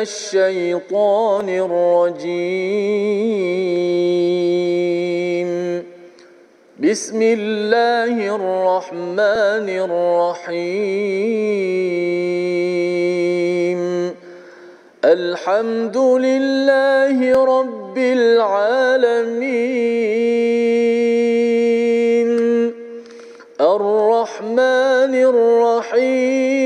الشيطان الرجيم. بسم الله الرحمن الرحيم. الحمد لله رب العالمين. الرحمن الرحيم.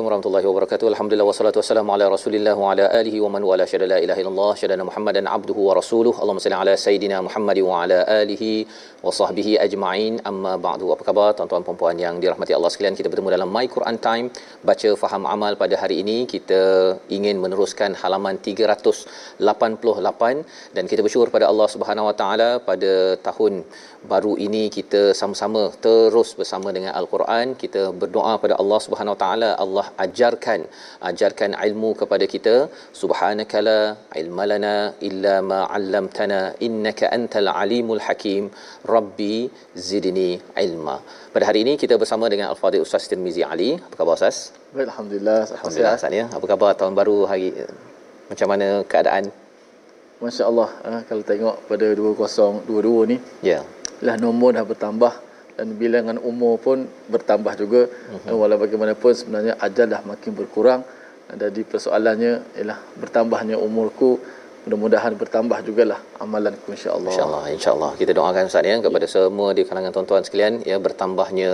Assalamualaikum warahmatullahi wabarakatuh. Alhamdulillah wassalatu wassalamu ala Rasulillah wa ala alihi wa man wala syada la ilaha illallah syadana Muhammadan abduhu wa rasuluh. Allahumma salli ala sayidina Muhammad wa ala alihi wa sahbihi ajma'in. Amma ba'du. Apa khabar tuan-tuan dan puan yang dirahmati Allah sekalian? Kita bertemu dalam My Quran Time baca faham amal pada hari ini. Kita ingin meneruskan halaman 388 dan kita bersyukur pada Allah Subhanahu wa taala pada tahun baru ini kita sama-sama terus bersama dengan Al-Quran. Kita berdoa pada Allah Subhanahu wa taala Allah ajarkan ajarkan ilmu kepada kita. Subhanakala ilmalana illa ma 'allamtana innaka antal alimul hakim. Rabbi zidni ilma. Pada hari ini kita bersama dengan al-fadhil ustaz Tirmizi Ali. Apa khabar ustaz? Baik, Alhamdulillah. alhamdulillah ustaz ya. Apa khabar tahun baru hari macam mana keadaan? Masya Allah, eh, kalau tengok pada 2022 ni, ya. lah nombor dah bertambah dan bilangan umur pun bertambah juga. Uh-huh. Walau bagaimanapun sebenarnya ajal dah makin berkurang. Jadi persoalannya ialah bertambahnya umurku mudah-mudahan bertambah jugalah amalanku insya-Allah. Insya-Allah, insya-Allah. Kita doakan Ustaz ya kepada ya. semua di kalangan tuan-tuan sekalian ya bertambahnya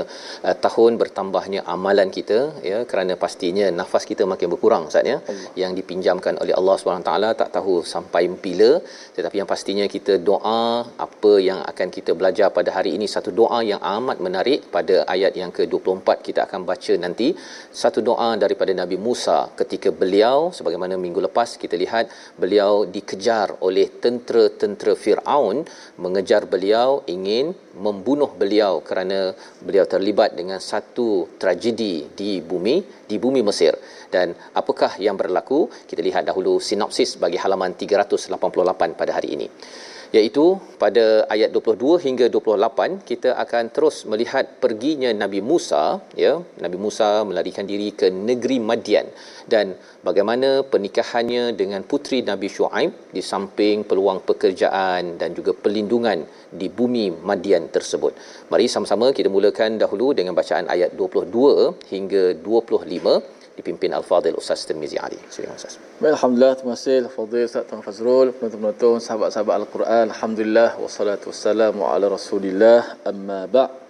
uh, tahun bertambahnya amalan kita ya kerana pastinya nafas kita makin berkurang Ustaz ya Allah. yang dipinjamkan oleh Allah SWT tak tahu sampai bila tetapi yang pastinya kita doa apa yang akan kita belajar pada hari ini satu doa yang amat menarik pada ayat yang ke-24 kita akan baca nanti satu doa daripada Nabi Musa ketika beliau sebagaimana minggu lepas kita lihat beliau dikejar oleh tentera-tentera Firaun mengejar beliau ingin membunuh beliau kerana beliau terlibat dengan satu tragedi di bumi di bumi Mesir. Dan apakah yang berlaku? Kita lihat dahulu sinopsis bagi halaman 388 pada hari ini iaitu pada ayat 22 hingga 28 kita akan terus melihat perginya Nabi Musa ya. Nabi Musa melarikan diri ke negeri Madian. Dan bagaimana pernikahannya dengan putri Nabi Shu'aib di samping peluang pekerjaan dan juga perlindungan di bumi Madian tersebut. Mari sama-sama kita mulakan dahulu dengan bacaan ayat 22 hingga 25 dipimpin Al-Fadhil Ustaz Tirmizi Ali. Silakan Ustaz. Alhamdulillah, terima kasih Al-Fadhil Ustaz Tuan Fazrul, penonton-penonton, sahabat-sahabat Al-Quran. Alhamdulillah, wassalatu wassalamu ala rasulillah, amma ba'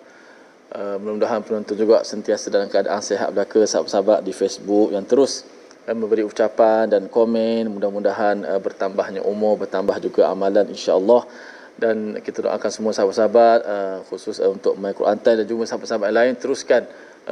Uh, mudah-mudahan penonton juga sentiasa dalam keadaan sehat belaka sahabat-sahabat di Facebook yang terus uh, memberi ucapan dan komen mudah-mudahan uh, bertambahnya umur bertambah juga amalan insya-Allah dan kita doakan semua sahabat-sahabat uh, khusus uh, untuk My Quran dan juga sahabat-sahabat lain teruskan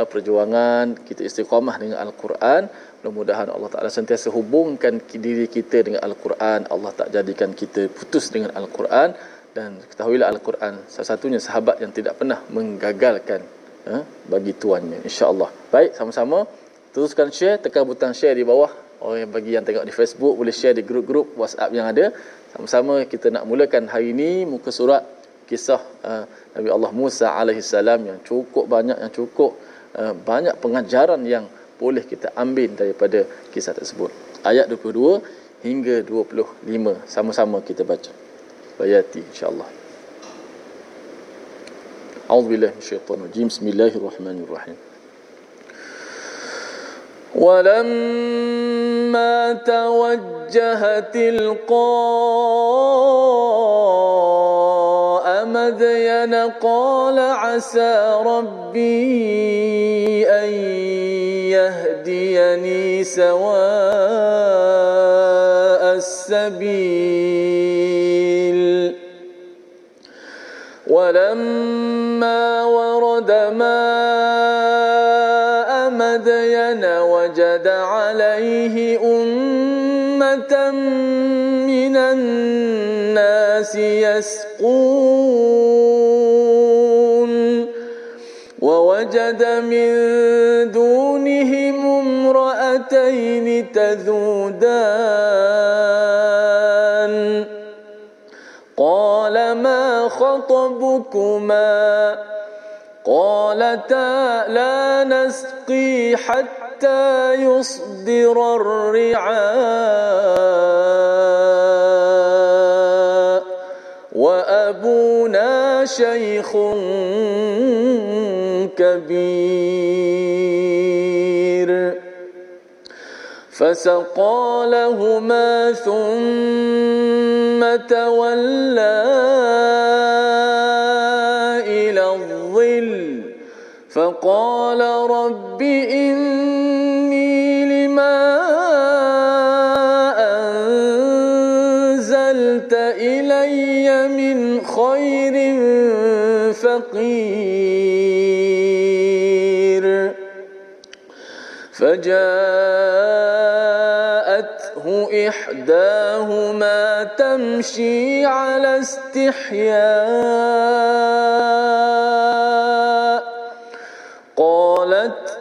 perjuangan kita istiqamah dengan Al-Quran. Mudah-mudahan Allah Taala sentiasa hubungkan diri kita dengan Al-Quran. Allah tak jadikan kita putus dengan Al-Quran. Dan ketahuilah Al-Quran salah satunya sahabat yang tidak pernah menggagalkan uh, bagi tuannya. insya-Allah. Baik sama-sama. Teruskan share tekan butang share di bawah. Orang yang bagi yang tengok di Facebook boleh share di grup-grup WhatsApp yang ada. Sama-sama kita nak mulakan hari ini muka surat kisah uh, Nabi Allah Musa alaihi salam yang cukup banyak yang cukup uh, banyak pengajaran yang boleh kita ambil daripada kisah tersebut. Ayat 22 hingga 25 sama-sama kita baca. Bayati insya-Allah. A'udzu billahi minasyaitonir rajim. Bismillahirrahmanirrahim. ولما توجه تلقاء مدين قال عسى ربي أن يهديني سواء السبيل. ولما ورد ماء مدين وجد عليه من الناس يسقون ووجد من دونهم امرأتين تذودان. قال ما خطبكما؟ قالتا لا نسقي. حتى يصدر الرعاء. وأبونا شيخ كبير. فسقى لهما ثم تولى فقال رب إني لما أنزلت إلي من خير فقير. فجاءته إحداهما تمشي على استحياء.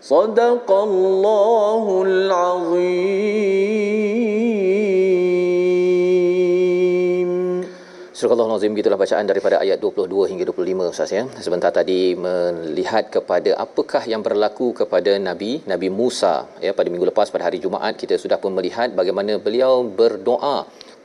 صدق الله العظيم Surah Al-Nazim gitulah bacaan daripada ayat 22 hingga 25 Ustaz ya. Sebentar tadi melihat kepada apakah yang berlaku kepada Nabi Nabi Musa ya pada minggu lepas pada hari Jumaat kita sudah pun melihat bagaimana beliau berdoa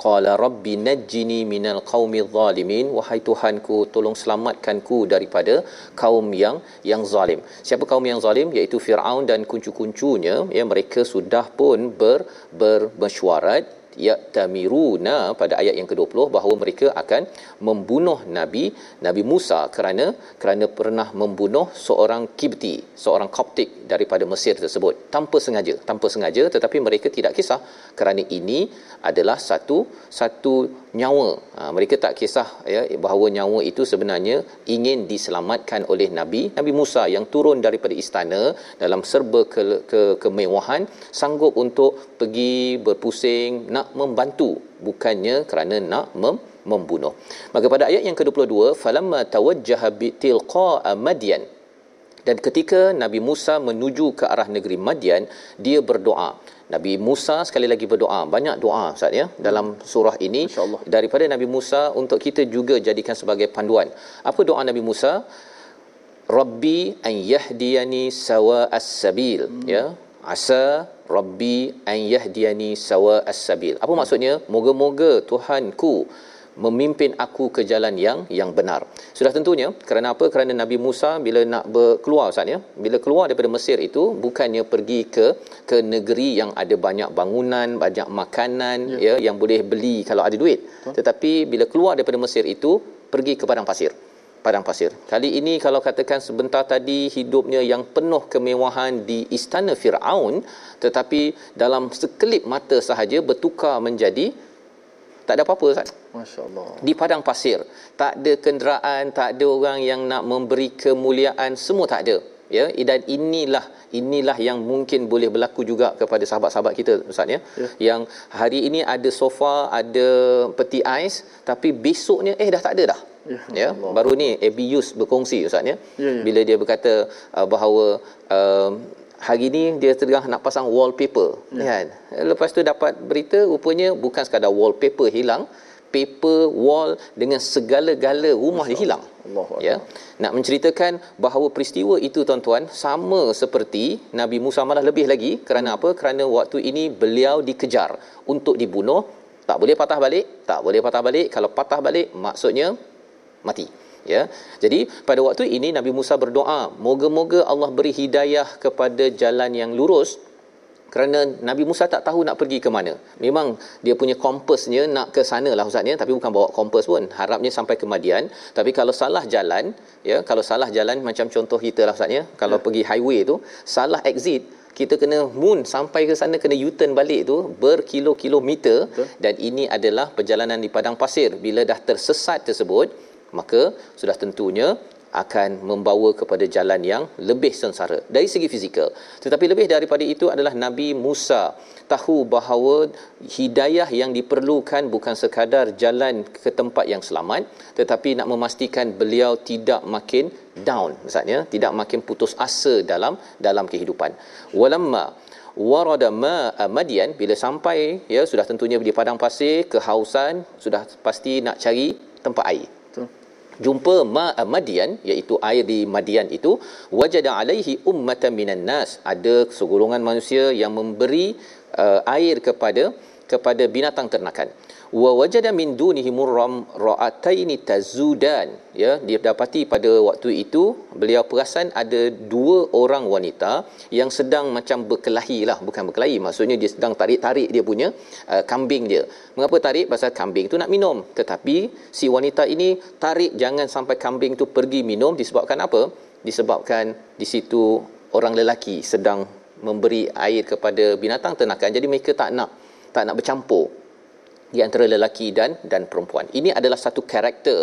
qala rabbi najjini minal qaumidh zalimin. Wahai tuhanku tolong selamatkanku daripada kaum yang yang zalim. Siapa kaum yang zalim? Iaitu Firaun dan kuncu-kuncunya. Ya mereka sudah pun ber bermesyuarat ya'tamiruna pada ayat yang ke-20 bahawa mereka akan membunuh nabi nabi Musa kerana kerana pernah membunuh seorang Kibti seorang Koptik daripada Mesir tersebut. Tanpa sengaja tanpa sengaja tetapi mereka tidak kisah kerana ini adalah satu satu nyawa. Ha, mereka tak kisah ya bahawa nyawa itu sebenarnya ingin diselamatkan oleh nabi nabi Musa yang turun daripada istana dalam serba ke, ke kemewahan sanggup untuk pergi berpusing nak membantu bukannya kerana nak mem, membunuh. Maka pada ayat yang ke-22 falamma tawajjaha bitilqa madyan dan ketika Nabi Musa menuju ke arah negeri Madian dia berdoa. Nabi Musa sekali lagi berdoa. Banyak doa Ustaz ya dalam surah ini. Daripada Nabi Musa untuk kita juga jadikan sebagai panduan. Apa doa Nabi Musa? Rabbi an yahdiyani sawa as-sabil hmm. ya asa rabbi an yahdiyani sawa as-sabil apa maksudnya moga-moga tuhanku memimpin aku ke jalan yang yang benar. Sudah tentunya kerana apa? Kerana Nabi Musa bila nak berkeluar Ustaz ya, bila keluar daripada Mesir itu bukannya pergi ke ke negeri yang ada banyak bangunan, banyak makanan ya, ya yang boleh beli kalau ada duit. Betul. Tetapi bila keluar daripada Mesir itu pergi ke padang pasir. Padang pasir. Kali ini kalau katakan sebentar tadi hidupnya yang penuh kemewahan di istana Firaun tetapi dalam sekelip mata sahaja bertukar menjadi tak ada apa-apa Ustaz. Masya-Allah. Di padang pasir, tak ada kenderaan, tak ada orang yang nak memberi kemuliaan, semua tak ada. Ya, dan inilah inilah yang mungkin boleh berlaku juga kepada sahabat-sahabat kita Ustaz ya. ya. Yang hari ini ada sofa, ada peti ais, tapi besoknya eh dah tak ada dah. ya, ya baru ni abuse berkongsi ustaz ya, Ya, ya. bila dia berkata uh, bahawa uh, hari ni dia tengah nak pasang wallpaper ya. kan lepas tu dapat berita rupanya bukan sekadar wallpaper hilang paper wall dengan segala-gala rumah dia hilang. Akbar. ya. Nak menceritakan bahawa peristiwa itu tuan-tuan sama seperti Nabi Musa malah lebih lagi kerana apa? Kerana waktu ini beliau dikejar untuk dibunuh. Tak boleh patah balik tak boleh patah balik. Kalau patah balik maksudnya mati. Ya. Jadi pada waktu ini Nabi Musa berdoa moga-moga Allah beri hidayah kepada jalan yang lurus kerana Nabi Musa tak tahu nak pergi ke mana. Memang dia punya kompasnya nak ke sana lah Ustaz ya, tapi bukan bawa kompas pun. Harapnya sampai ke Madian. Tapi kalau salah jalan, ya, kalau salah jalan macam contoh kita lah Ustaz ya, kalau ya. pergi highway tu, salah exit, kita kena moon sampai ke sana kena U-turn balik tu berkilo-kilometer Betul. dan ini adalah perjalanan di padang pasir. Bila dah tersesat tersebut, maka sudah tentunya akan membawa kepada jalan yang lebih sengsara. Dari segi fizikal tetapi lebih daripada itu adalah Nabi Musa tahu bahawa hidayah yang diperlukan bukan sekadar jalan ke tempat yang selamat tetapi nak memastikan beliau tidak makin down maksudnya tidak makin putus asa dalam dalam kehidupan. Walamma warada ma madian bila sampai ya sudah tentunya di padang pasir kehausan sudah pasti nak cari tempat air jumpa ma madian iaitu air di madian itu wajada alaihi ummatan minan nas. Ada segolongan manusia yang memberi uh, air kepada kepada binatang ternakan. Wa wajada min dunihi murram ra'ataini tazudan. Ya dia dapati pada waktu itu beliau perasan ada dua orang wanita yang sedang macam berkelahi lah. Bukan berkelahi maksudnya dia sedang tarik-tarik dia punya uh, kambing dia. Mengapa tarik? Pasal kambing tu nak minum. Tetapi si wanita ini tarik jangan sampai kambing tu pergi minum. Disebabkan apa? Disebabkan di situ orang lelaki sedang memberi air kepada binatang ternakan. Jadi mereka tak nak tak nak bercampur di antara lelaki dan dan perempuan. Ini adalah satu karakter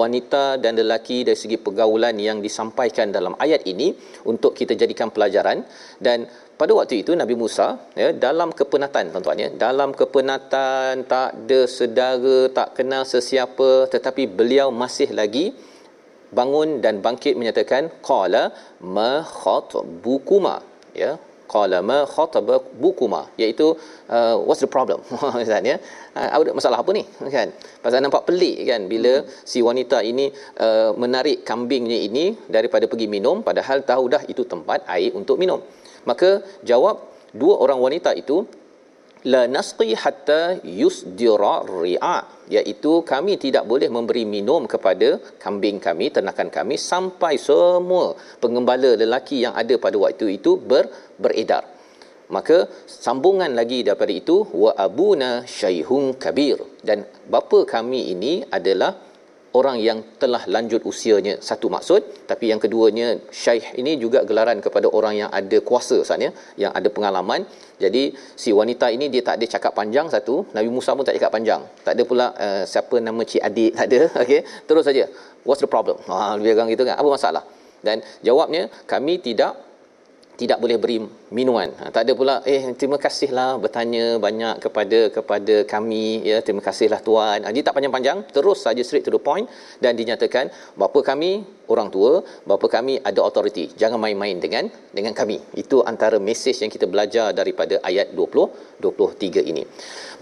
wanita dan lelaki dari segi pergaulan yang disampaikan dalam ayat ini untuk kita jadikan pelajaran dan pada waktu itu Nabi Musa ya dalam kepenatan tuan-tuan ya dalam kepenatan tak ada saudara tak kenal sesiapa tetapi beliau masih lagi bangun dan bangkit menyatakan qala ma khatbukuma ya qala ma khataba bukuma iaitu uh, what's the problem? Ustaz ya? Uh, ada masalah apa ni? Kan? Pasal nampak pelik kan? Bila hmm. si wanita ini uh, menarik kambingnya ini daripada pergi minum padahal tahu dah itu tempat air untuk minum. Maka jawab dua orang wanita itu la nasqi hatta yusdira ri'a iaitu kami tidak boleh memberi minum kepada kambing kami ternakan kami sampai semua pengembala lelaki yang ada pada waktu itu ber, beredar. Maka sambungan lagi daripada itu wa abuna syaihun kabir. Dan bapa kami ini adalah orang yang telah lanjut usianya satu maksud tapi yang keduanya syaikh ini juga gelaran kepada orang yang ada kuasa saatnya yang ada pengalaman. Jadi si wanita ini dia tak ada cakap panjang satu. Nabi Musa pun tak cakap panjang. Tak ada pula uh, siapa nama cik adik tak ada okey. Terus saja what's the problem? Ha lebih kurang gitu kan. Apa masalah? Dan jawabnya kami tidak tidak boleh beri minuman. Ha, tak ada pula eh terima kasihlah bertanya banyak kepada kepada kami ya terima kasihlah tuan. Ha, dia tak panjang-panjang terus saja straight to the point dan dinyatakan bapa kami orang tua, bapa kami ada authority. Jangan main-main dengan dengan kami. Itu antara mesej yang kita belajar daripada ayat 20 23 ini.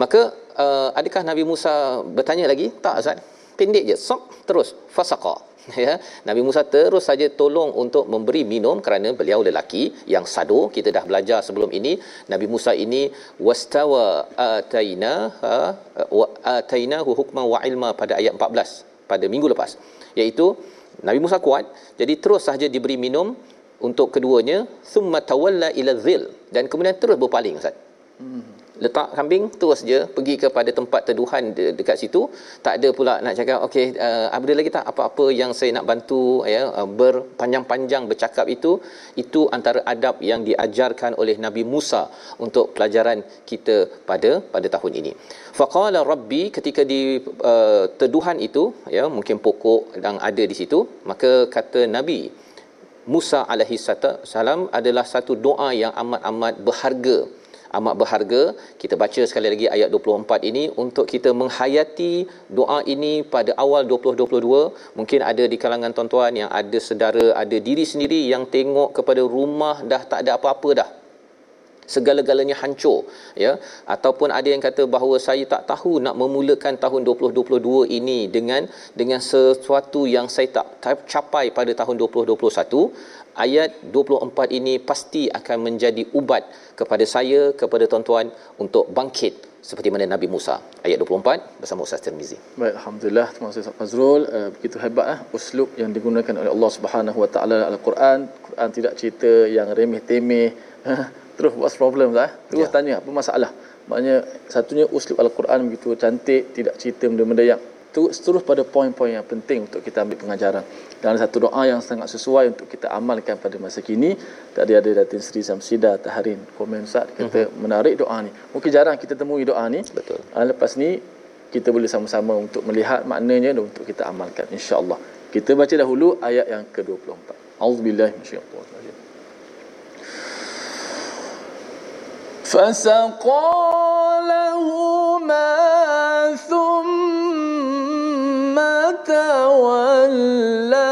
Maka uh, adakah Nabi Musa bertanya lagi? Tak Azad. Pendek je. Sok terus fasaqa ya. Nabi Musa terus saja tolong untuk memberi minum kerana beliau lelaki yang sado kita dah belajar sebelum ini Nabi Musa ini wastawa ataina ha, wa ataina hukma wa ilma pada ayat 14 pada minggu lepas. Iaitu Nabi Musa kuat jadi terus saja diberi minum untuk keduanya summa tawalla ila dhil dan kemudian terus berpaling ustaz. Hmm letak kambing terus je pergi kepada tempat teduhan de- dekat situ. Tak ada pula nak cakap okey uh, ada lagi tak apa-apa yang saya nak bantu ya uh, berpanjang-panjang bercakap itu? Itu antara adab yang diajarkan oleh Nabi Musa untuk pelajaran kita pada pada tahun ini. Faqala rabbi ketika di uh, teduhan itu ya mungkin pokok yang ada di situ maka kata nabi Musa alaihi salam adalah satu doa yang amat-amat berharga amat berharga. Kita baca sekali lagi ayat 24 ini. Untuk kita menghayati doa ini pada awal 2022 mungkin ada di kalangan tuan-tuan yang ada sedara ada diri sendiri yang tengok kepada rumah dah tak ada apa-apa dah. Segala-galanya hancur ya. Ataupun ada yang kata bahawa saya tak tahu nak memulakan tahun 2022 ini dengan dengan sesuatu yang saya tak capai pada tahun 2021 ayat 24 ini pasti akan menjadi ubat kepada saya kepada tuan-tuan untuk bangkit seperti mana Nabi Musa. Ayat 24 bersama Ustaz Tirmizi. Baik alhamdulillah. Terima kasih Ustaz Fazrul. Uh, begitu hebat uh, uslub yang digunakan oleh Allah Subhanahu Wa Taala Al-Quran. Quran tidak cerita yang remeh temeh terus what's problem lah terus ya. tanya apa masalah? Maknanya satunya uslub al-Quran begitu cantik tidak cerita benda-benda yang terus terus pada poin-poin yang penting untuk kita ambil pengajaran dan ada satu doa yang sangat sesuai untuk kita amalkan pada masa kini tadi ada Datin Sri Samsida Taharin komen Ustaz kata uh-huh. menarik doa ni mungkin jarang kita temui doa ni betul uh, lepas ni kita boleh sama-sama untuk melihat maknanya dan untuk kita amalkan insya-Allah kita baca dahulu ayat yang ke-24 auzubillahi minasyaitanir فسقى لهما ثم تولى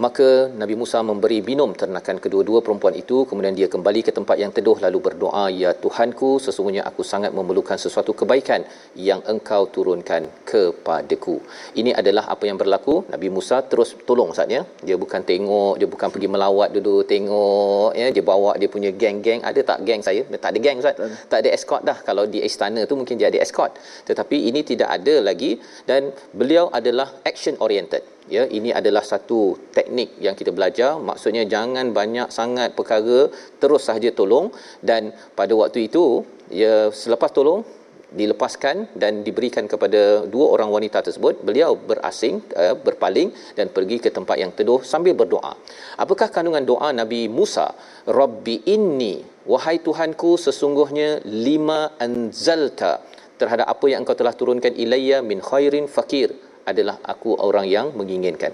maka Nabi Musa memberi minum ternakan kedua-dua perempuan itu. Kemudian dia kembali ke tempat yang teduh lalu berdoa ya Tuhanku sesungguhnya aku sangat memerlukan sesuatu kebaikan yang engkau turunkan kepadaku. Ini adalah apa yang berlaku. Nabi Musa terus tolong saatnya dia bukan tengok dia bukan pergi melawat dulu tengok ya. Dia bawa dia punya geng-geng. Ada tak geng saya? Tak ada geng Ustaz. Tak ada escort dah. Kalau di istana tu mungkin dia ada escort. Tetapi ini tidak ada lagi. Dan beliau adalah action oriented ya ini adalah satu teknik yang kita belajar. Maksudnya jangan banyak sangat perkara terus sahaja tolong. Dan pada waktu itu ya selepas tolong dilepaskan dan diberikan kepada dua orang wanita tersebut. Beliau berasing uh, berpaling dan pergi ke tempat yang teduh sambil berdoa. Apakah kandungan doa Nabi Musa? Rabbi inni wahai tuhanku sesungguhnya lima anzalta terhadap apa yang engkau telah turunkan ilayya min khairin fakir adalah aku orang yang menginginkan.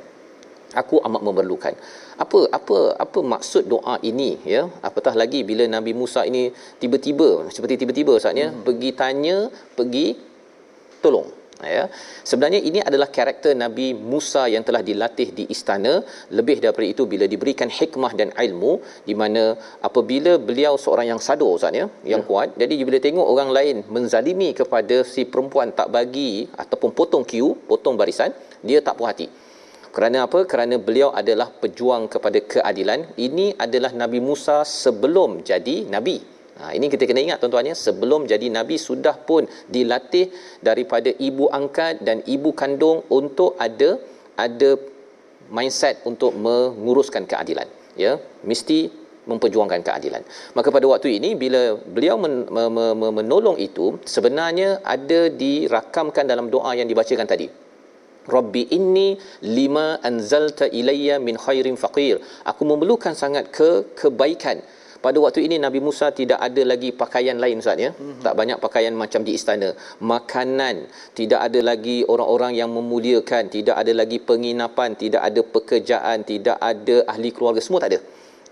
Aku amat memerlukan. Apa apa apa maksud doa ini ya? Apatah lagi bila Nabi Musa ini tiba-tiba seperti tiba-tiba saatnya hmm. pergi tanya pergi tolong ya. Sebenarnya ini adalah karakter Nabi Musa yang telah dilatih di istana. Lebih daripada itu bila diberikan hikmah dan ilmu di mana apabila beliau seorang yang sadar Ustaz ya yang ya. kuat jadi bila tengok orang lain menzalimi kepada si perempuan tak bagi ataupun potong queue potong barisan dia tak puas hati. Kerana apa? Kerana beliau adalah pejuang kepada keadilan. Ini adalah Nabi Musa sebelum jadi nabi Ha, ini kita kena ingat tuan-tuan ya, sebelum jadi Nabi sudah pun dilatih daripada ibu angkat dan ibu kandung untuk ada ada mindset untuk menguruskan keadilan. Ya, mesti memperjuangkan keadilan. Maka pada waktu ini bila beliau men, me, me, me, menolong itu sebenarnya ada dirakamkan dalam doa yang dibacakan tadi. Rabbi inni lima anzalta ilayya min khairin faqir. Aku memerlukan sangat ke kebaikan pada waktu ini Nabi Musa tidak ada lagi pakaian lain Ustaz ya. Mm-hmm. Tak banyak pakaian macam di istana. Makanan, tidak ada lagi orang-orang yang memuliakan, tidak ada lagi penginapan, tidak ada pekerjaan, tidak ada ahli keluarga, semua tak ada.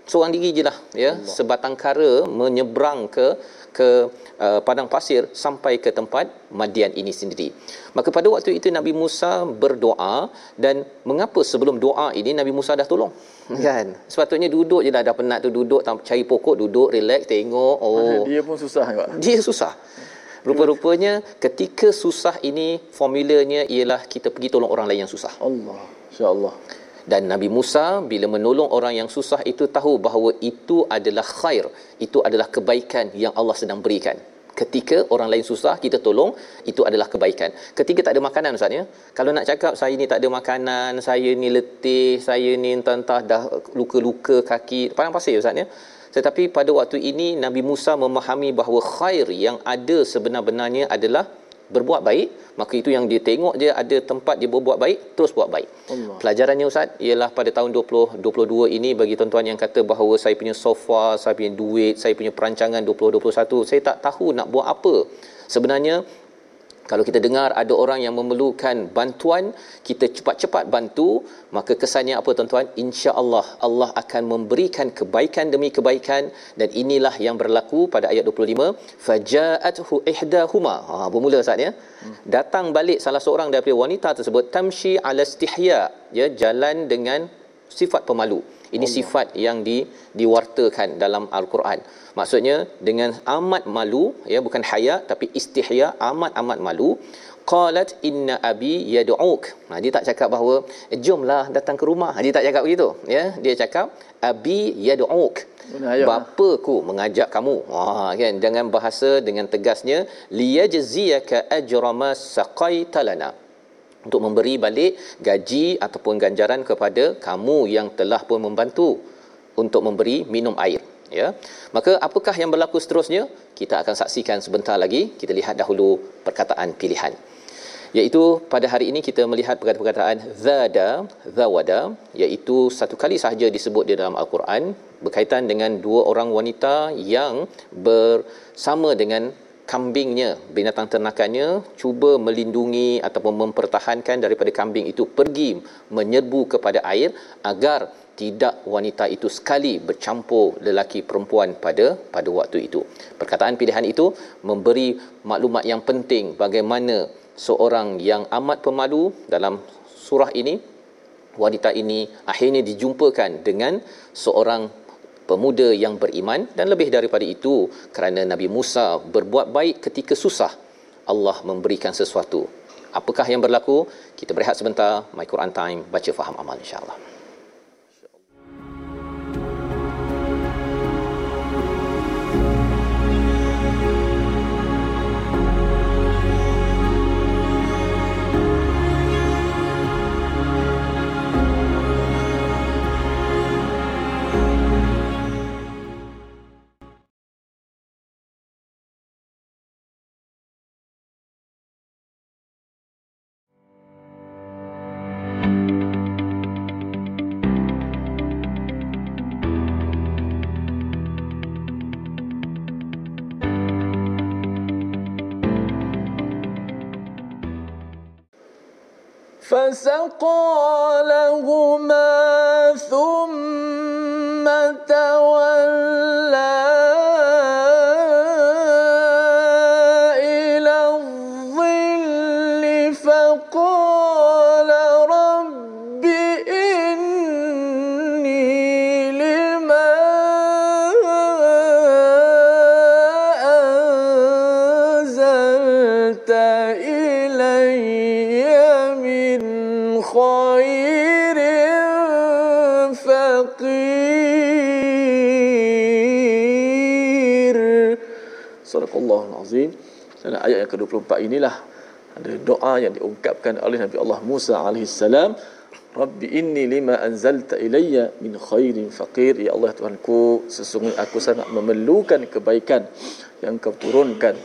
Seorang diri je lah ya. Allah. Sebatang kara menyeberang ke ke uh, padang pasir sampai ke tempat Madian ini sendiri. Maka pada waktu itu Nabi Musa berdoa dan mengapa sebelum doa ini Nabi Musa dah tolong? Kan? Sepatutnya duduk je dah dah penat tu duduk cari pokok duduk relax tengok. Oh. Dia pun susah juga. Dia susah. rupa-rupanya ketika susah ini formulanya ialah kita pergi tolong orang lain yang susah Allah insya-Allah dan Nabi Musa bila menolong orang yang susah itu tahu bahawa itu adalah khair itu adalah kebaikan yang Allah sedang berikan. Ketika orang lain susah kita tolong itu adalah kebaikan. Ketika tak ada makanan ustaz ya? Kalau nak cakap saya ni tak ada makanan saya ni letih saya ni entah-entah dah luka-luka kaki padang pasir ustaz ya? Tetapi pada waktu ini Nabi Musa memahami bahawa khair yang ada sebenar-benarnya adalah berbuat baik maka itu yang dia tengok dia ada tempat dia berbuat baik terus buat baik Allah. pelajarannya ustaz ialah pada tahun 2022 ini bagi tuan-tuan yang kata bahawa saya punya sofa saya punya duit saya punya perancangan 2021 saya tak tahu nak buat apa sebenarnya kalau kita dengar ada orang yang memerlukan bantuan kita cepat-cepat bantu maka kesannya apa tuan-tuan? insya-Allah Allah akan memberikan kebaikan demi kebaikan dan inilah yang berlaku pada ayat 25 fajaathu ihdahuma. Ha bermula saat ya. Datang balik salah seorang daripada wanita tersebut tamshi ala istihya. Ya jalan dengan sifat pemalu. Ini Allah. sifat yang di diwartakan dalam al-Quran maksudnya dengan amat malu ya bukan haya tapi istihya amat amat malu qalat inna abi yad'uk. Ha, dia tak cakap bahawa jomlah datang ke rumah. Dia tak cakap begitu ya. Dia cakap abi yad'uk. Bapaku mengajak kamu. Ha kan dengan bahasa dengan tegasnya liyajziyaka ajrama saqaitalana untuk memberi balik gaji ataupun ganjaran kepada kamu yang telah pun membantu untuk memberi minum air ya. Maka apakah yang berlaku seterusnya? Kita akan saksikan sebentar lagi. Kita lihat dahulu perkataan pilihan. Iaitu pada hari ini kita melihat perkataan zada zawada iaitu satu kali sahaja disebut di dalam al-Quran berkaitan dengan dua orang wanita yang bersama dengan kambingnya binatang ternakannya cuba melindungi ataupun mempertahankan daripada kambing itu pergi menyerbu kepada air agar tidak wanita itu sekali bercampur lelaki perempuan pada pada waktu itu. Perkataan pilihan itu memberi maklumat yang penting bagaimana seorang yang amat pemalu dalam surah ini wanita ini akhirnya dijumpakan dengan seorang pemuda yang beriman dan lebih daripada itu kerana Nabi Musa berbuat baik ketika susah Allah memberikan sesuatu. Apakah yang berlaku? Kita berehat sebentar. My Quran Time baca faham amal insya-Allah. فسقى لهما ثم تولى 24 inilah ada doa yang diungkapkan oleh Nabi Allah Musa Alaihissalam. Rabbi inni lima anzalta ilayya min khairin faqir ya Allah Tuhanku sesungguhnya aku sangat memerlukan kebaikan yang kau turunkan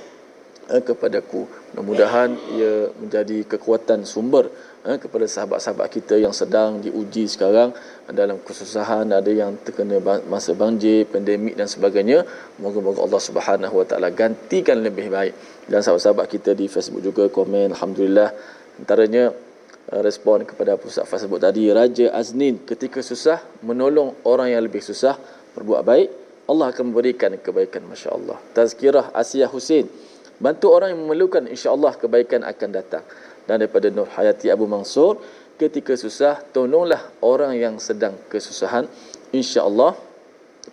eh, kepadaku mudah-mudahan ia menjadi kekuatan sumber eh, kepada sahabat-sahabat kita yang sedang diuji sekarang dalam kesusahan ada yang terkena masa banjir pandemik dan sebagainya moga-moga Allah Subhanahu Wa Taala gantikan lebih baik. Dan sahabat-sahabat kita di Facebook juga komen alhamdulillah. Antaranya eh, respon kepada pusat Facebook tadi Raja Aznin ketika susah menolong orang yang lebih susah berbuat baik Allah akan memberikan kebaikan masya-Allah. Tazkirah Asia Hussein bantu orang yang memerlukan insya-Allah kebaikan akan datang dan daripada Nur Hayati Abu Mansur ketika susah tolonglah orang yang sedang kesusahan insya-Allah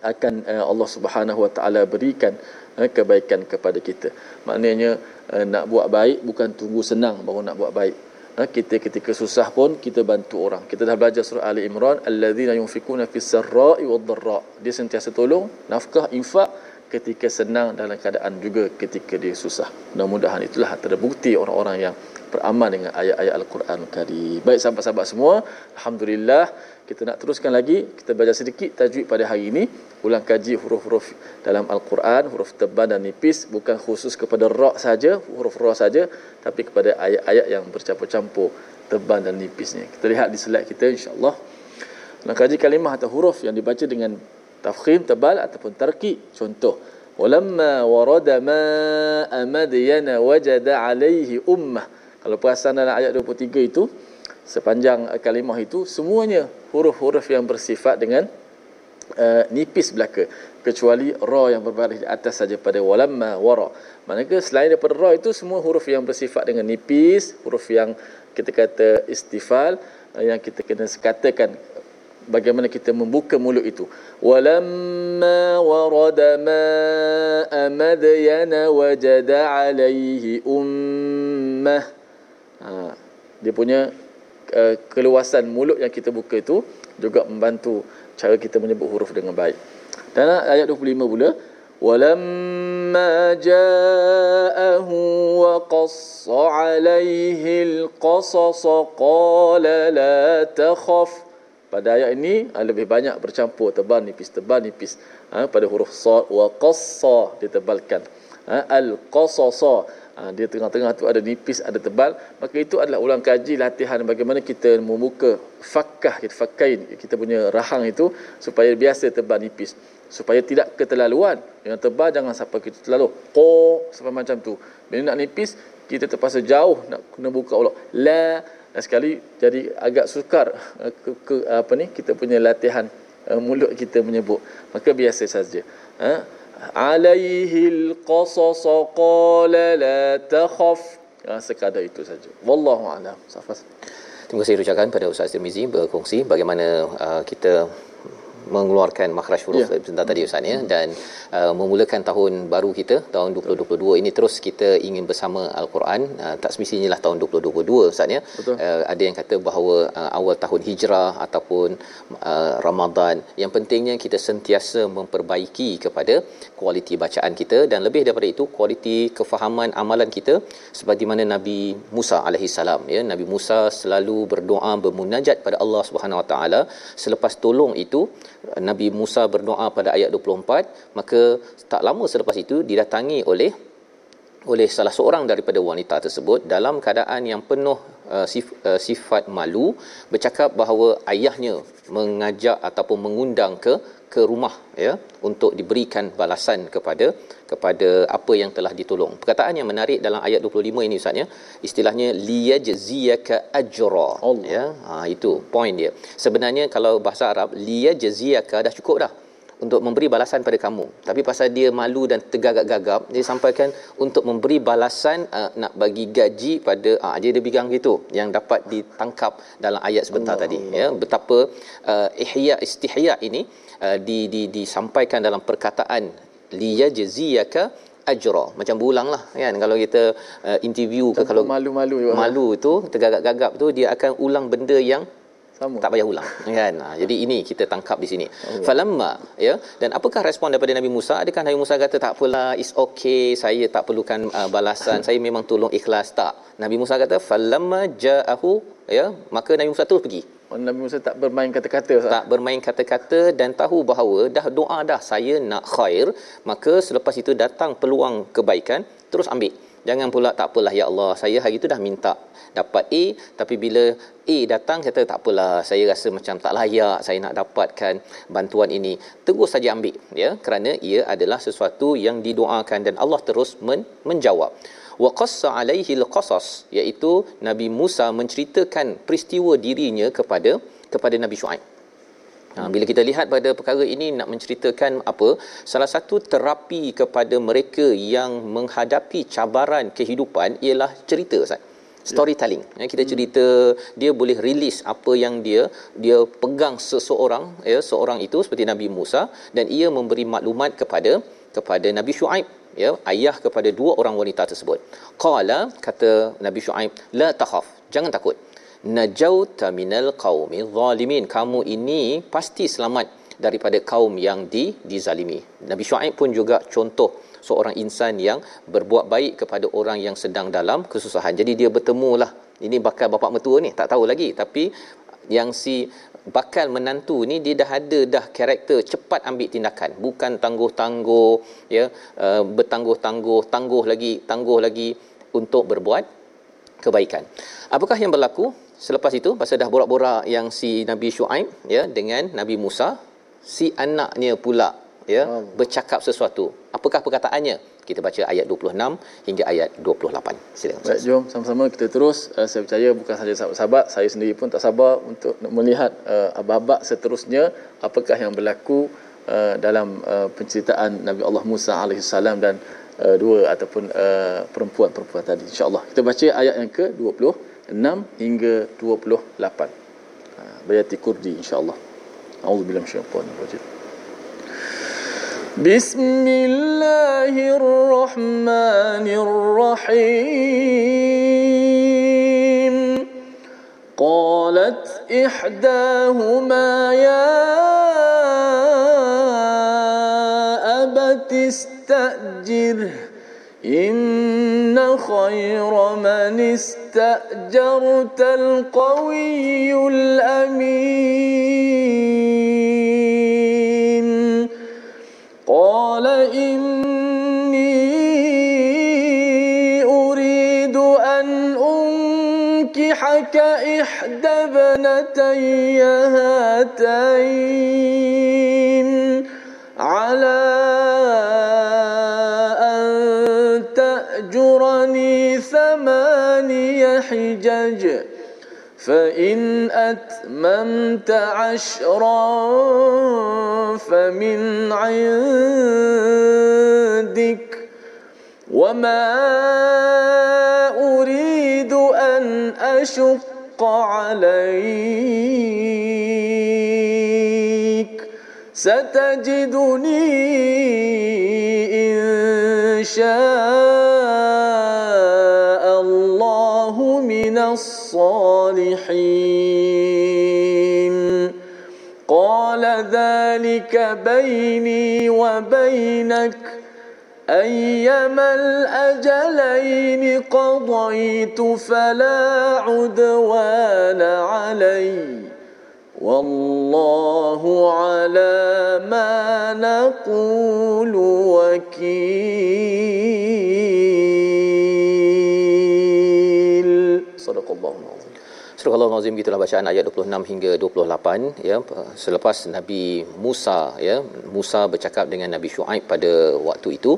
akan uh, Allah Subhanahu Wa Taala berikan uh, kebaikan kepada kita. Maknanya uh, nak buat baik bukan tunggu senang baru nak buat baik. Kita ketika susah pun kita bantu orang. Kita dah belajar surah Ali Imran alladzina yunfikuna fis sarra'i wad dharra. Dia sentiasa tolong nafkah infak ketika senang dalam keadaan juga ketika dia susah. Mudah-mudahan itulah antara bukti orang-orang yang beramal dengan ayat-ayat Al-Quran Karim. Baik sahabat-sahabat semua, alhamdulillah kita nak teruskan lagi. Kita belajar sedikit tajwid pada hari ini. Ulang kaji huruf-huruf dalam al-Quran huruf tebal dan nipis. Bukan khusus kepada ra saja huruf ra saja tapi kepada ayat-ayat yang bercampur-campur tebal dan nipisnya. Kita lihat di slide kita insya-Allah. Ulang kaji kalimah atau huruf yang dibaca dengan tafkhim tebal ataupun tarqiq contoh walamma warada ma amadyana wajada alaihi ummah kalau perasan dalam ayat 23 itu sepanjang kalimah itu semuanya huruf-huruf yang bersifat dengan uh, nipis belaka. Kecuali ra yang berbaris di atas saja pada walamma wara. Manakala selain daripada ra itu semua huruf yang bersifat dengan nipis huruf yang kita kata istifal uh, yang kita kena katakan bagaimana kita membuka mulut itu. Walamma warada ma amadyana wajada alaihi ummah ha, dia punya uh, keluasan mulut yang kita buka itu juga membantu cara kita menyebut huruf dengan baik. Dan ayat 25 pula walamma ja'ahu wa qassa 'alayhi al-qasas qala la takhaf pada ayat ini ah, lebih banyak bercampur tebal nipis tebal nipis ha, pada huruf sad wa qassa ditebalkan ha, al-qasasa Ha, dia tengah-tengah tu ada nipis ada tebal. Maka itu adalah ulang kaji latihan bagaimana kita membuka fakkah kita fakkain kita punya rahang itu supaya biasa tebal nipis. Supaya tidak keterlaluan. Yang tebal jangan sampai kita terlalu. Ko sampai macam tu. Bila nak nipis kita terpaksa jauh nak kena buka Allah la dan sekali jadi agak sukar eh, ke, ke apa ni kita punya latihan uh, mulut kita menyebut. Maka biasa saja. Ha? Alaihi alqasas qala la takhaf ya, sekadar itu saja. Wallahu alam. Terima kasih ucapkan pada Ustaz Tirmizi berkongsi bagaimana uh, kita mengeluarkan makhraj huruf yeah. sebentar tadi Ustaz ya. Dan uh, memulakan tahun baru kita tahun 2022 ini terus kita ingin bersama al-Quran. Uh, tak semestinya lah tahun 2022 Ustaz ya. Uh, ada yang kata bahawa uh, awal tahun hijrah ataupun uh, Ramadan. Yang pentingnya kita sentiasa memperbaiki kepada kualiti bacaan kita dan lebih daripada itu kualiti kefahaman amalan kita seperti mana Nabi Musa alaihi salam ya. Nabi Musa selalu berdoa bermunajat pada Allah Subhanahu Wa Taala. Selepas tolong itu Nabi Musa berdoa pada ayat 24 maka tak lama selepas itu didatangi oleh oleh salah seorang daripada wanita tersebut dalam keadaan yang penuh uh, sif, uh, sifat malu bercakap bahawa ayahnya mengajak ataupun mengundang ke ke rumah ya untuk diberikan balasan kepada kepada apa yang telah ditolong. Perkataan yang menarik dalam ayat 25 ini Ustaz ya, istilahnya liyajziyaka ajra. Ya, ha, itu point dia. Sebenarnya kalau bahasa Arab liyajziyaka dah cukup dah untuk memberi balasan pada kamu. Tapi pasal dia malu dan tergagap-gagap, dia sampaikan untuk memberi balasan uh, nak bagi gaji pada uh, dia dia bilang gitu yang dapat ditangkap dalam ayat sebentar Allah, tadi Allah. ya. Betapa uh, ihya istihya ini uh, di, di disampaikan dalam perkataan liyajziyaka ajra. Macam berulang lah kan? Kalau kita uh, interview ke kalau malu-malu malu tu tergagap-gagap tu dia akan ulang benda yang sama. tak payah ulang kan? Ha, jadi ini kita tangkap di sini. Oh. falamma ya? Dan apakah respon daripada Nabi Musa? Adakah Nabi Musa kata tak apalah is okay saya tak perlukan uh, balasan saya memang tolong ikhlas. Tak. Nabi Musa kata falamma ja'ahu ya? Maka Nabi Musa terus pergi Nabi Musa tak bermain kata-kata tak bermain kata-kata dan tahu bahawa dah doa dah saya nak khair maka selepas itu datang peluang kebaikan terus ambil. Jangan pula tak apalah ya Allah saya hari itu dah minta dapat A tapi bila A datang kata tak apalah saya rasa macam tak layak saya nak dapatkan bantuan ini. Terus saja ambil ya kerana ia adalah sesuatu yang didoakan dan Allah terus men- menjawab wa qassa alaihi alqasas iaitu Nabi Musa menceritakan peristiwa dirinya kepada kepada Nabi Shu'aib. Ha, bila kita lihat pada perkara ini nak menceritakan apa? Salah satu terapi kepada mereka yang menghadapi cabaran kehidupan ialah cerita Ustaz. Storytelling. Ya kita cerita dia boleh release apa yang dia dia pegang seseorang ya seorang itu seperti Nabi Musa dan ia memberi maklumat kepada kepada Nabi Shu'aib ya ayah kepada dua orang wanita tersebut qala kata Nabi Shu'aib la takhaf jangan takut najauta minal qaumi zalimin kamu ini pasti selamat daripada kaum yang di dizalimi Nabi Shu'aib pun juga contoh seorang insan yang berbuat baik kepada orang yang sedang dalam kesusahan. Jadi dia bertemulah. Ini bakal bapak mertua ni, tak tahu lagi. Tapi yang si bakal menantu ni dia dah ada dah karakter cepat ambil tindakan. Bukan tangguh-tangguh ya uh, bertangguh-tangguh tangguh lagi tangguh lagi untuk berbuat kebaikan. Apakah yang berlaku selepas itu? Pasal dah borak-borak yang si Nabi Shu'aib ya dengan Nabi Musa si anaknya pula ya bercakap sesuatu. Apakah perkataannya kita baca ayat 26 hingga ayat 28 silakan baik jom sama-sama kita terus. Uh, saya percaya bukan sahaja sahabat-sahabat saya sendiri pun tak sabar untuk melihat uh, abad-abad seterusnya apakah yang berlaku uh, dalam uh, penceritaan Nabi Allah Musa alaihissalam dan uh, dua ataupun uh, perempuan-perempuan tadi. Insyaallah. Kita baca ayat yang ke 26 hingga 28 uh, bayati kurdi insyaallah. A'udzubillahi minasyaitanir rajim بسم الله الرحمن الرحيم قالت إحداهما يا أبت استأجره إن خير من استأجرت القوي الأمين قال إني أريد أن أنكحك إحدى ابنتي هاتين. فإن أتممت عشرا فمن عندك وما أريد أن أشق عليك ستجدني إن شاء الصالحين. قال ذلك بيني وبينك. أيما الأجلين قضيت فلا عدوان علي. والله على ما نقول وكيل. Surah Al-Azim gitulah bacaan ayat 26 hingga 28 ya. Selepas Nabi Musa ya Musa bercakap dengan Nabi Shu'aib pada waktu itu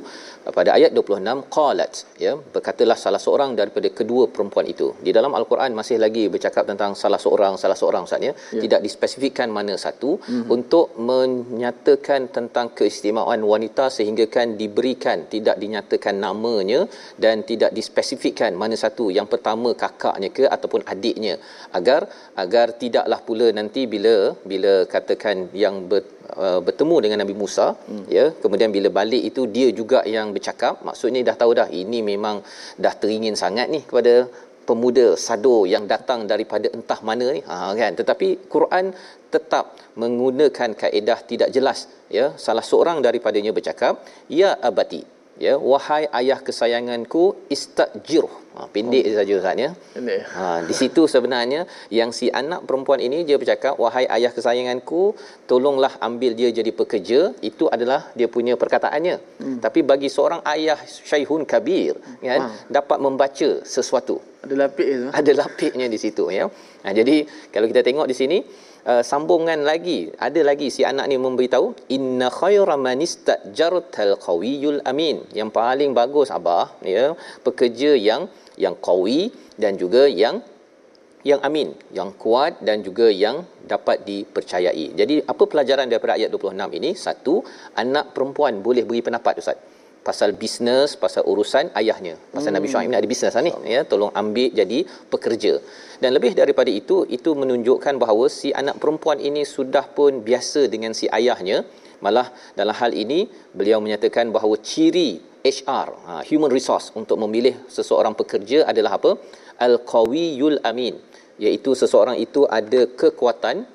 pada ayat 26 qalat ya berkatalah salah seorang daripada kedua perempuan itu. Di dalam al-Quran masih lagi bercakap tentang salah seorang salah seorang Ustaz ya, ya. tidak dispesifikkan mana satu mm-hmm. untuk menyatakan tentang keistimewaan wanita sehingga kan diberikan tidak dinyatakan namanya dan tidak dispesifikkan mana satu. Yang pertama kakaknya ke ataupun adiknya agar agar tidaklah pula nanti bila bila katakan yang ber, uh, bertemu dengan Nabi Musa hmm. ya kemudian bila balik itu dia juga yang bercakap. Maksudnya dah tahu dah ini memang dah teringin sangat ni kepada pemuda sado yang datang daripada entah mana ni. Ha kan? Tetapi Quran tetap menggunakan kaedah tidak jelas ya. Salah seorang daripadanya bercakap ya abati ya wahai ayah kesayanganku istajir ha, pendek oh. saja Ustaz ya. Ha, di situ sebenarnya yang si anak perempuan ini dia bercakap wahai ayah kesayanganku tolonglah ambil dia jadi pekerja. Itu adalah dia punya perkataannya. Hmm. tapi bagi seorang ayah syaihun kabir kan ha. dapat membaca sesuatu. Ada lapik itu ada lapiknya di situ ya. Ha, jadi kalau kita tengok di sini uh, sambungan lagi ada lagi si anak ni memberitahu inna khayra man istajartal qawiyul amin. Yang paling bagus abah ya pekerja yang yang qawi dan juga yang yang amin yang kuat dan juga yang dapat dipercayai. Jadi apa pelajaran daripada ayat 26 ini? Satu, anak perempuan boleh beri pendapat ustaz. pasal bisnes pasal urusan ayahnya pasal hmm. Nabi Syuaib ni ada bisnes lah ni ya tolong ambil jadi pekerja dan lebih daripada itu itu menunjukkan bahawa si anak perempuan ini sudah pun biasa dengan si ayahnya malah dalam hal ini beliau menyatakan bahawa ciri HR ha, human resource untuk memilih seseorang pekerja adalah apa? Al-qawiyul amin iaitu seseorang itu ada kekuatan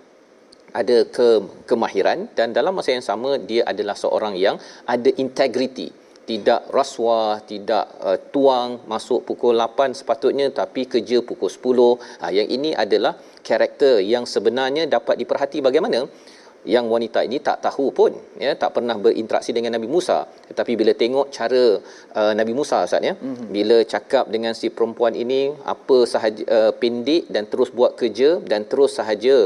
ada ke kemahiran dan dalam masa yang sama dia adalah seorang yang ada integriti. Tidak rasuah tidak uh, tuang masuk pukul 8 sepatutnya tapi kerja pukul 10 ha, yang ini adalah karakter yang sebenarnya dapat diperhati bagaimana yang wanita ini tak tahu pun ya tak pernah berinteraksi dengan Nabi Musa. Tetapi bila tengok cara uh, Nabi Musa Ustaz ya mm-hmm. bila cakap dengan si perempuan ini apa sahaja uh, pendek dan terus buat kerja dan terus sahaja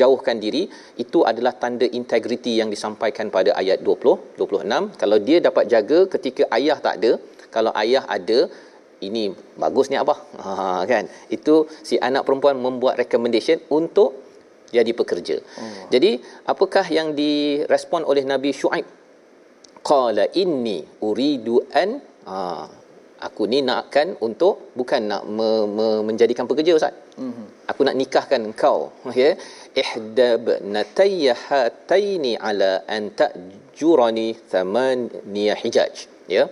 jauhkan diri itu adalah tanda integriti yang disampaikan pada ayat 20 26 kalau dia dapat jaga ketika ayah tak ada kalau ayah ada ini bagus ni apa ha kan? Itu si anak perempuan membuat recommendation untuk jadi pekerja. Oh. Jadi apakah yang direspon oleh Nabi Shu'aib? Qala inni uridu an ha, aku ni nakkan untuk bukan nak me, me, menjadikan pekerja ustaz. Mm-hmm. Aku nak nikahkan engkau ya. Ihdab natayya hataini ala an ta'jurani thamaniya hijaj. Ya.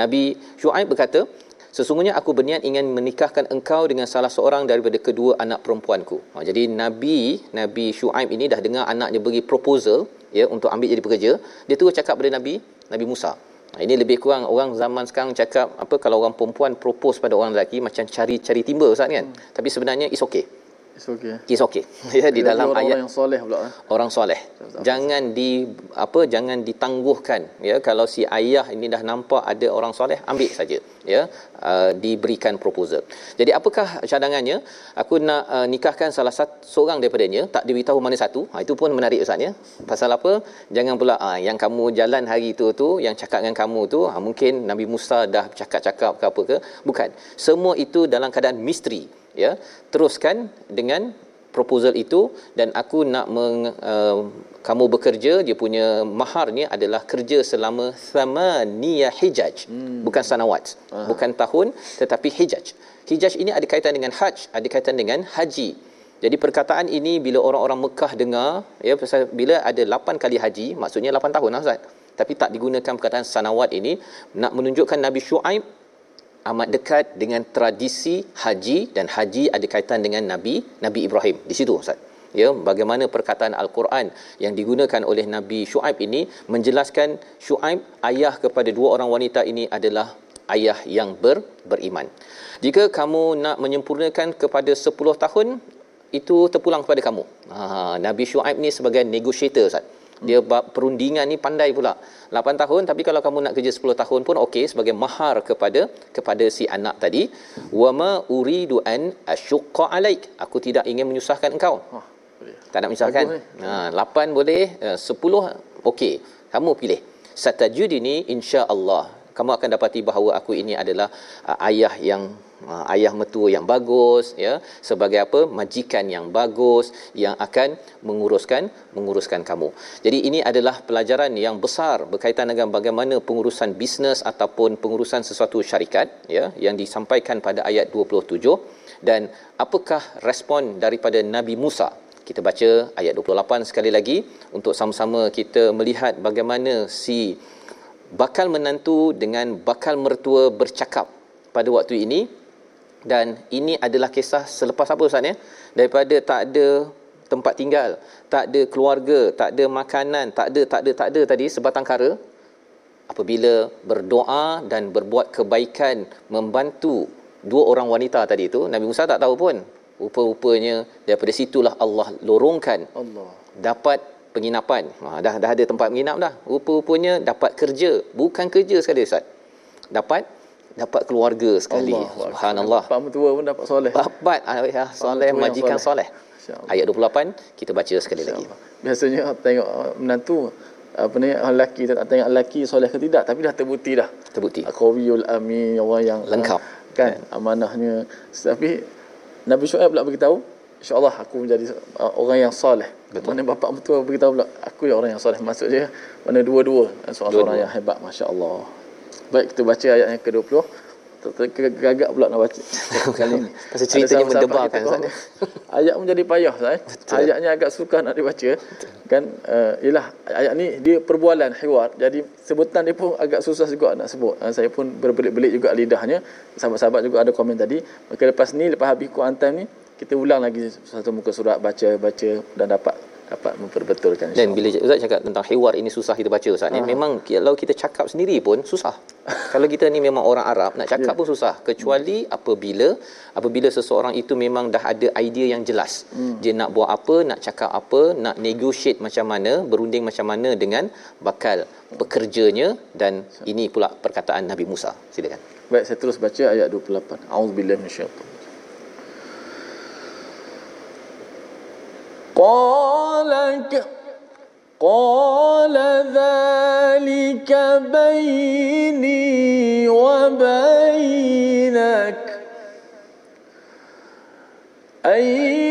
Nabi Shu'aib berkata, Sesungguhnya aku berniat ingin menikahkan engkau dengan salah seorang daripada kedua anak perempuanku. Ha, jadi Nabi Nabi Shu'aib ini dah dengar anaknya bagi proposal ya untuk ambil jadi pekerja. Dia terus cakap pada Nabi Nabi Musa. Ha, ini lebih kurang orang zaman sekarang cakap apa kalau orang perempuan propose pada orang lelaki macam cari-cari timba Ustaz kan. Hmm. Tapi sebenarnya is okay. It's okay. It's okay. ya di dalam orang ayat orang yang soleh pula. Eh? Orang soleh. Jangan di apa jangan ditangguhkan ya kalau si ayah ini dah nampak ada orang soleh ambil saja ya uh, diberikan proposal. Jadi apakah cadangannya? Aku nak uh, nikahkan salah satu seorang daripadanya tak diberitahu mana satu. Ha, itu pun menarik ustaz ya. Pasal apa? Jangan pula uh, yang kamu jalan hari itu tu yang cakap dengan kamu tu uh, mungkin Nabi Musa dah cakap-cakap ke apa ke? Bukan. Semua itu dalam keadaan misteri ya teruskan dengan proposal itu dan aku nak meng, uh, kamu bekerja dia punya maharnya adalah kerja selama thamaniya hijaj hmm. bukan sanawat Aha. bukan tahun tetapi hijaj hijaj ini ada kaitan dengan haj ada kaitan dengan haji jadi perkataan ini bila orang-orang Mekah dengar ya pasal bila ada 8 kali haji maksudnya 8 tahun lah Ustaz tapi tak digunakan perkataan sanawat ini nak menunjukkan Nabi Shu'aib amat dekat dengan tradisi haji dan haji ada kaitan dengan Nabi Nabi Ibrahim. Di situ Ustaz. Ya, bagaimana perkataan Al-Quran yang digunakan oleh Nabi Shu'aib ini menjelaskan Shu'aib ayah kepada dua orang wanita ini adalah ayah yang ber, beriman. Jika kamu nak menyempurnakan kepada 10 tahun itu terpulang kepada kamu. Ha, Nabi Shu'aib ni sebagai negotiator Ustaz dia perundingan ni pandai pula. 8 tahun tapi kalau kamu nak kerja 10 tahun pun okey sebagai mahar kepada kepada si anak tadi. Wama uridu an asyqa alaik. Aku tidak ingin menyusahkan engkau. Oh, tak nak menyusahkan? Ha 8 boleh 10 uh, okey. Kamu pilih. Satajudini insya-Allah kamu akan dapati bahawa aku ini adalah uh, ayah yang uh, ayah mertua yang bagus ya. Sebagai apa? Majikan yang bagus yang akan menguruskan menguruskan kamu. Jadi ini adalah pelajaran yang besar berkaitan dengan bagaimana pengurusan bisnes ataupun pengurusan sesuatu syarikat ya yang disampaikan pada ayat 27 dan apakah respon daripada Nabi Musa? Kita baca ayat 28 sekali lagi. Untuk sama-sama kita melihat bagaimana si bakal menantu dengan bakal mertua bercakap pada waktu ini. Dan ini adalah kisah selepas apa Ustaz ya? Daripada tak ada tempat tinggal tak ada keluarga tak ada makanan tak ada tak ada tak ada tadi sebatang kara. Apabila berdoa dan berbuat kebaikan membantu dua orang wanita tadi itu Nabi Musa tak tahu pun. Rupa-rupanya daripada situlah Allah lorongkan. Allah. Dapat penginapan. Ha, dah dah ada tempat menginap dah. Rupa-rupanya dapat kerja. Bukan kerja sekali Ustaz. Dapat dapat keluarga sekali. Allah, subhanallah. Bapak mertua pun dapat soleh. Bapak ayah soleh majikan soleh. ayat 28 kita baca sekali lagi. Biasanya tengok menantu apa ni lelaki tak tengok lelaki soleh ke tidak tapi dah terbukti dah. Terbukti. Qawiyul amin orang yang lengkap. kan ya. amanahnya. Tapi Nabi Syuaib pula beritahu insyaallah aku menjadi uh, orang yang soleh Betul. mana bapak mertua beritahu pula aku yang orang yang soleh maksud dia mana dua-dua seorang-seorang yang hebat masya-Allah Baik kita baca ayat yang ke-20 Gagak pula nak baca kali ni. Pasal ceritanya mendebarkan Ustaz. Ayat menjadi payah Ustaz. Eh? Ayatnya agak sukar nak dibaca. Kan uh, ialah ayat ni dia perbualan hiwar. Jadi sebutan dia pun agak susah juga nak sebut. Uh, saya pun berbelit-belit juga lidahnya. Sahabat-sahabat juga ada komen tadi. Maka lepas ni lepas habis Quran time ni kita ulang lagi satu muka surat baca baca dan dapat dapat memperbetulkan dan bila Ustaz cakap tentang hiwar ini susah kita baca Ustaz ni ha. memang kalau kita cakap sendiri pun susah kalau kita ni memang orang Arab nak cakap yeah. pun susah kecuali hmm. apabila apabila seseorang itu memang dah ada idea yang jelas hmm. dia nak buat apa nak cakap apa nak negotiate macam mana berunding macam mana dengan bakal pekerjanya dan ini pula perkataan Nabi Musa silakan baik saya terus baca ayat 28 auzubillahi minasyaitanir قال قال ذلك بيني وبينك. أيما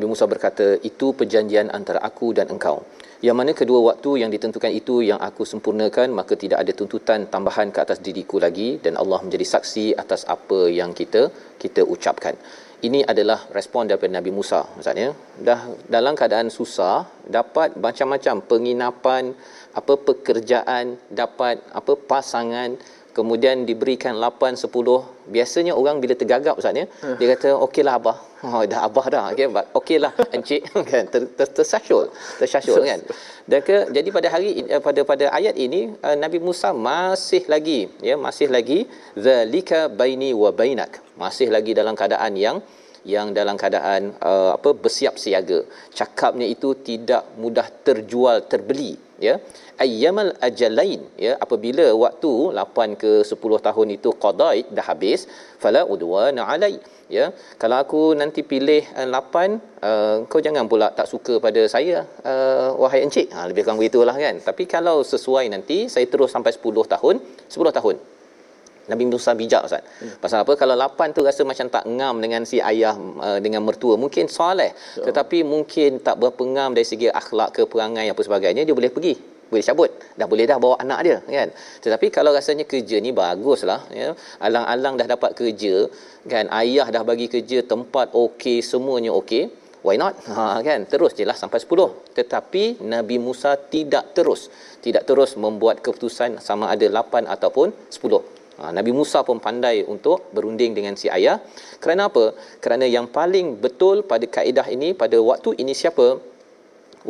Nabi Musa berkata itu perjanjian antara aku dan engkau. Yang mana kedua waktu yang ditentukan itu yang aku sempurnakan maka tidak ada tuntutan tambahan ke atas diriku lagi dan Allah menjadi saksi atas apa yang kita kita ucapkan. Ini adalah respon daripada Nabi Musa maksudnya dah dalam keadaan susah dapat macam-macam penginapan apa pekerjaan dapat apa pasangan kemudian diberikan 8 10 biasanya orang bila tergagap ustaz ya hmm. dia kata okeylah abah oh dah abah dah. Okey okeylah encik. Kan ter, ter, tersasyul tersasyul kan. Dan ke jadi pada hari eh, pada pada ayat ini uh, Nabi Musa masih lagi ya masih lagi zalika baini wa bainak. Masih lagi dalam keadaan yang yang dalam keadaan uh, apa bersiap siaga. Cakapnya itu tidak mudah terjual terbeli ya ayyamal ajalain ya apabila waktu 8 ke 10 tahun itu qadait dah habis fala udwana alai ya. Kalau aku nanti pilih uh, 8 uh, kau jangan pula tak suka pada saya uh, wahai encik. Ha lebih kurang begitulah kan. Tapi kalau sesuai nanti saya terus sampai 10 tahun 10 tahun Nabi Musa bijak Ustaz. Hmm. Pasal apa? Kalau lapan tu rasa macam tak ngam dengan si ayah uh, dengan mertua, mungkin soleh. So. Tetapi mungkin tak berapa ngam dari segi akhlak ke perangai apa sebagainya, dia boleh pergi. Boleh cabut. Dah boleh dah bawa anak dia. kan? Tetapi kalau rasanya kerja ni baguslah. Ya? Alang-alang dah dapat kerja. kan? Ayah dah bagi kerja, tempat okey, semuanya okey. Why not? Ha, kan? Terus je lah sampai 10. Tetapi Nabi Musa tidak terus. Tidak terus membuat keputusan sama ada 8 ataupun 10. Ha, Nabi Musa pun pandai untuk berunding dengan si ayah. Kerana apa? Kerana yang paling betul pada kaedah ini, pada waktu ini siapa?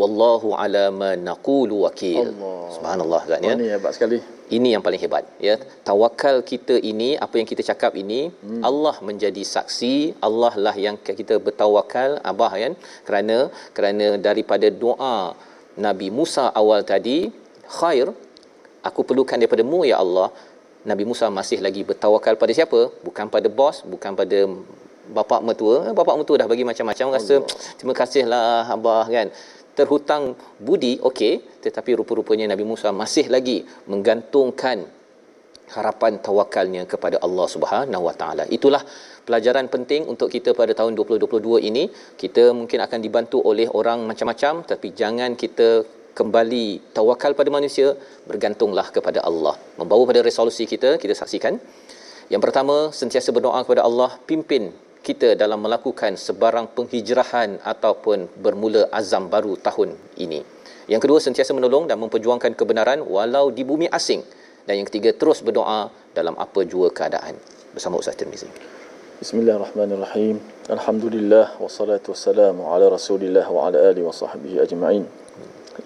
Wallahu ala ma naqulu wakil. Subhanallah Zat ya. Ini hebat sekali. Ini yang paling hebat ya. Tawakal kita ini, apa yang kita cakap ini, hmm. Allah menjadi saksi, Allah lah yang kita bertawakal abah kan. Kerana kerana daripada doa Nabi Musa awal tadi, khair aku perlukan daripada-Mu ya Allah Nabi Musa masih lagi bertawakal pada siapa? Bukan pada bos, bukan pada bapa mertua. Bapa mertua dah bagi macam-macam rasa terima kasihlah abah kan. Terhutang budi okey, tetapi rupa-rupanya Nabi Musa masih lagi menggantungkan harapan tawakalnya kepada Allah Subhanahu Wa Taala. Itulah pelajaran penting untuk kita pada tahun 2022 ini. Kita mungkin akan dibantu oleh orang macam-macam tapi jangan kita kembali tawakal pada manusia bergantunglah kepada Allah. Membawa pada resolusi kita kita saksikan. Yang pertama sentiasa berdoa kepada Allah pimpin kita dalam melakukan sebarang penghijrahan ataupun bermula azam baru tahun ini. Yang kedua sentiasa menolong dan memperjuangkan kebenaran walau di bumi asing. Dan yang ketiga terus berdoa dalam apa jua keadaan. Bersama Ustaz Tirmizi. Bismillahirrahmanirrahim. Alhamdulillah wassalatu wassalamu ala Rasulillah wa ala alihi wa sahbihi ajma'in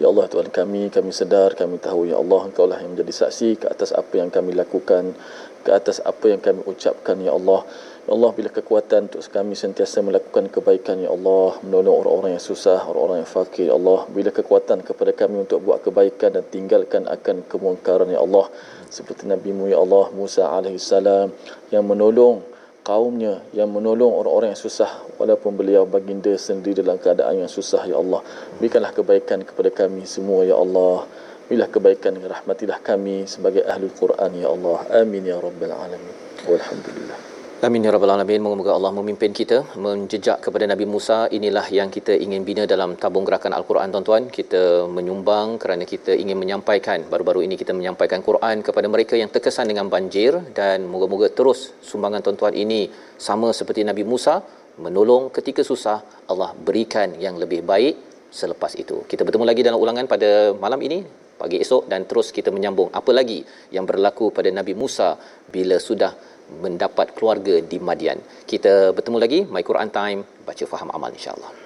Ya Allah Tuhan kami, kami sedar, kami tahu Ya Allah Engkau lah yang menjadi saksi ke atas apa yang kami lakukan, ke atas apa yang kami ucapkan Ya Allah. Ya Allah bila kekuatan untuk kami sentiasa melakukan kebaikan Ya Allah, menolong orang-orang yang susah, orang-orang yang fakir Ya Allah. Bila kekuatan kepada kami untuk buat kebaikan dan tinggalkan akan kemungkaran Ya Allah. Seperti Nabi-Mu Ya Allah Musa alaihissalam yang menolong kaumnya yang menolong orang-orang yang susah walaupun beliau baginda sendiri dalam keadaan yang susah ya Allah. Berikanlah kebaikan kepada kami semua ya Allah. Berilah kebaikan rahmatilah kami sebagai ahli Quran ya Allah. Amin ya rabbal alamin. Walhamdulillah Amin ya rabbal alamin. Moga-moga Allah memimpin kita menjejak kepada Nabi Musa. Inilah yang kita ingin bina dalam tabung gerakan Al-Quran tuan-tuan. Kita menyumbang kerana kita ingin menyampaikan baru-baru ini kita menyampaikan Quran kepada mereka yang terkesan dengan banjir dan moga-moga terus sumbangan tuan-tuan ini sama seperti Nabi Musa menolong ketika susah Allah berikan yang lebih baik selepas itu. Kita bertemu lagi dalam ulangan pada malam ini pagi esok dan terus kita menyambung apa lagi yang berlaku pada Nabi Musa bila sudah mendapat keluarga di Madian. Kita bertemu lagi My Quran Time baca faham amal insya-Allah.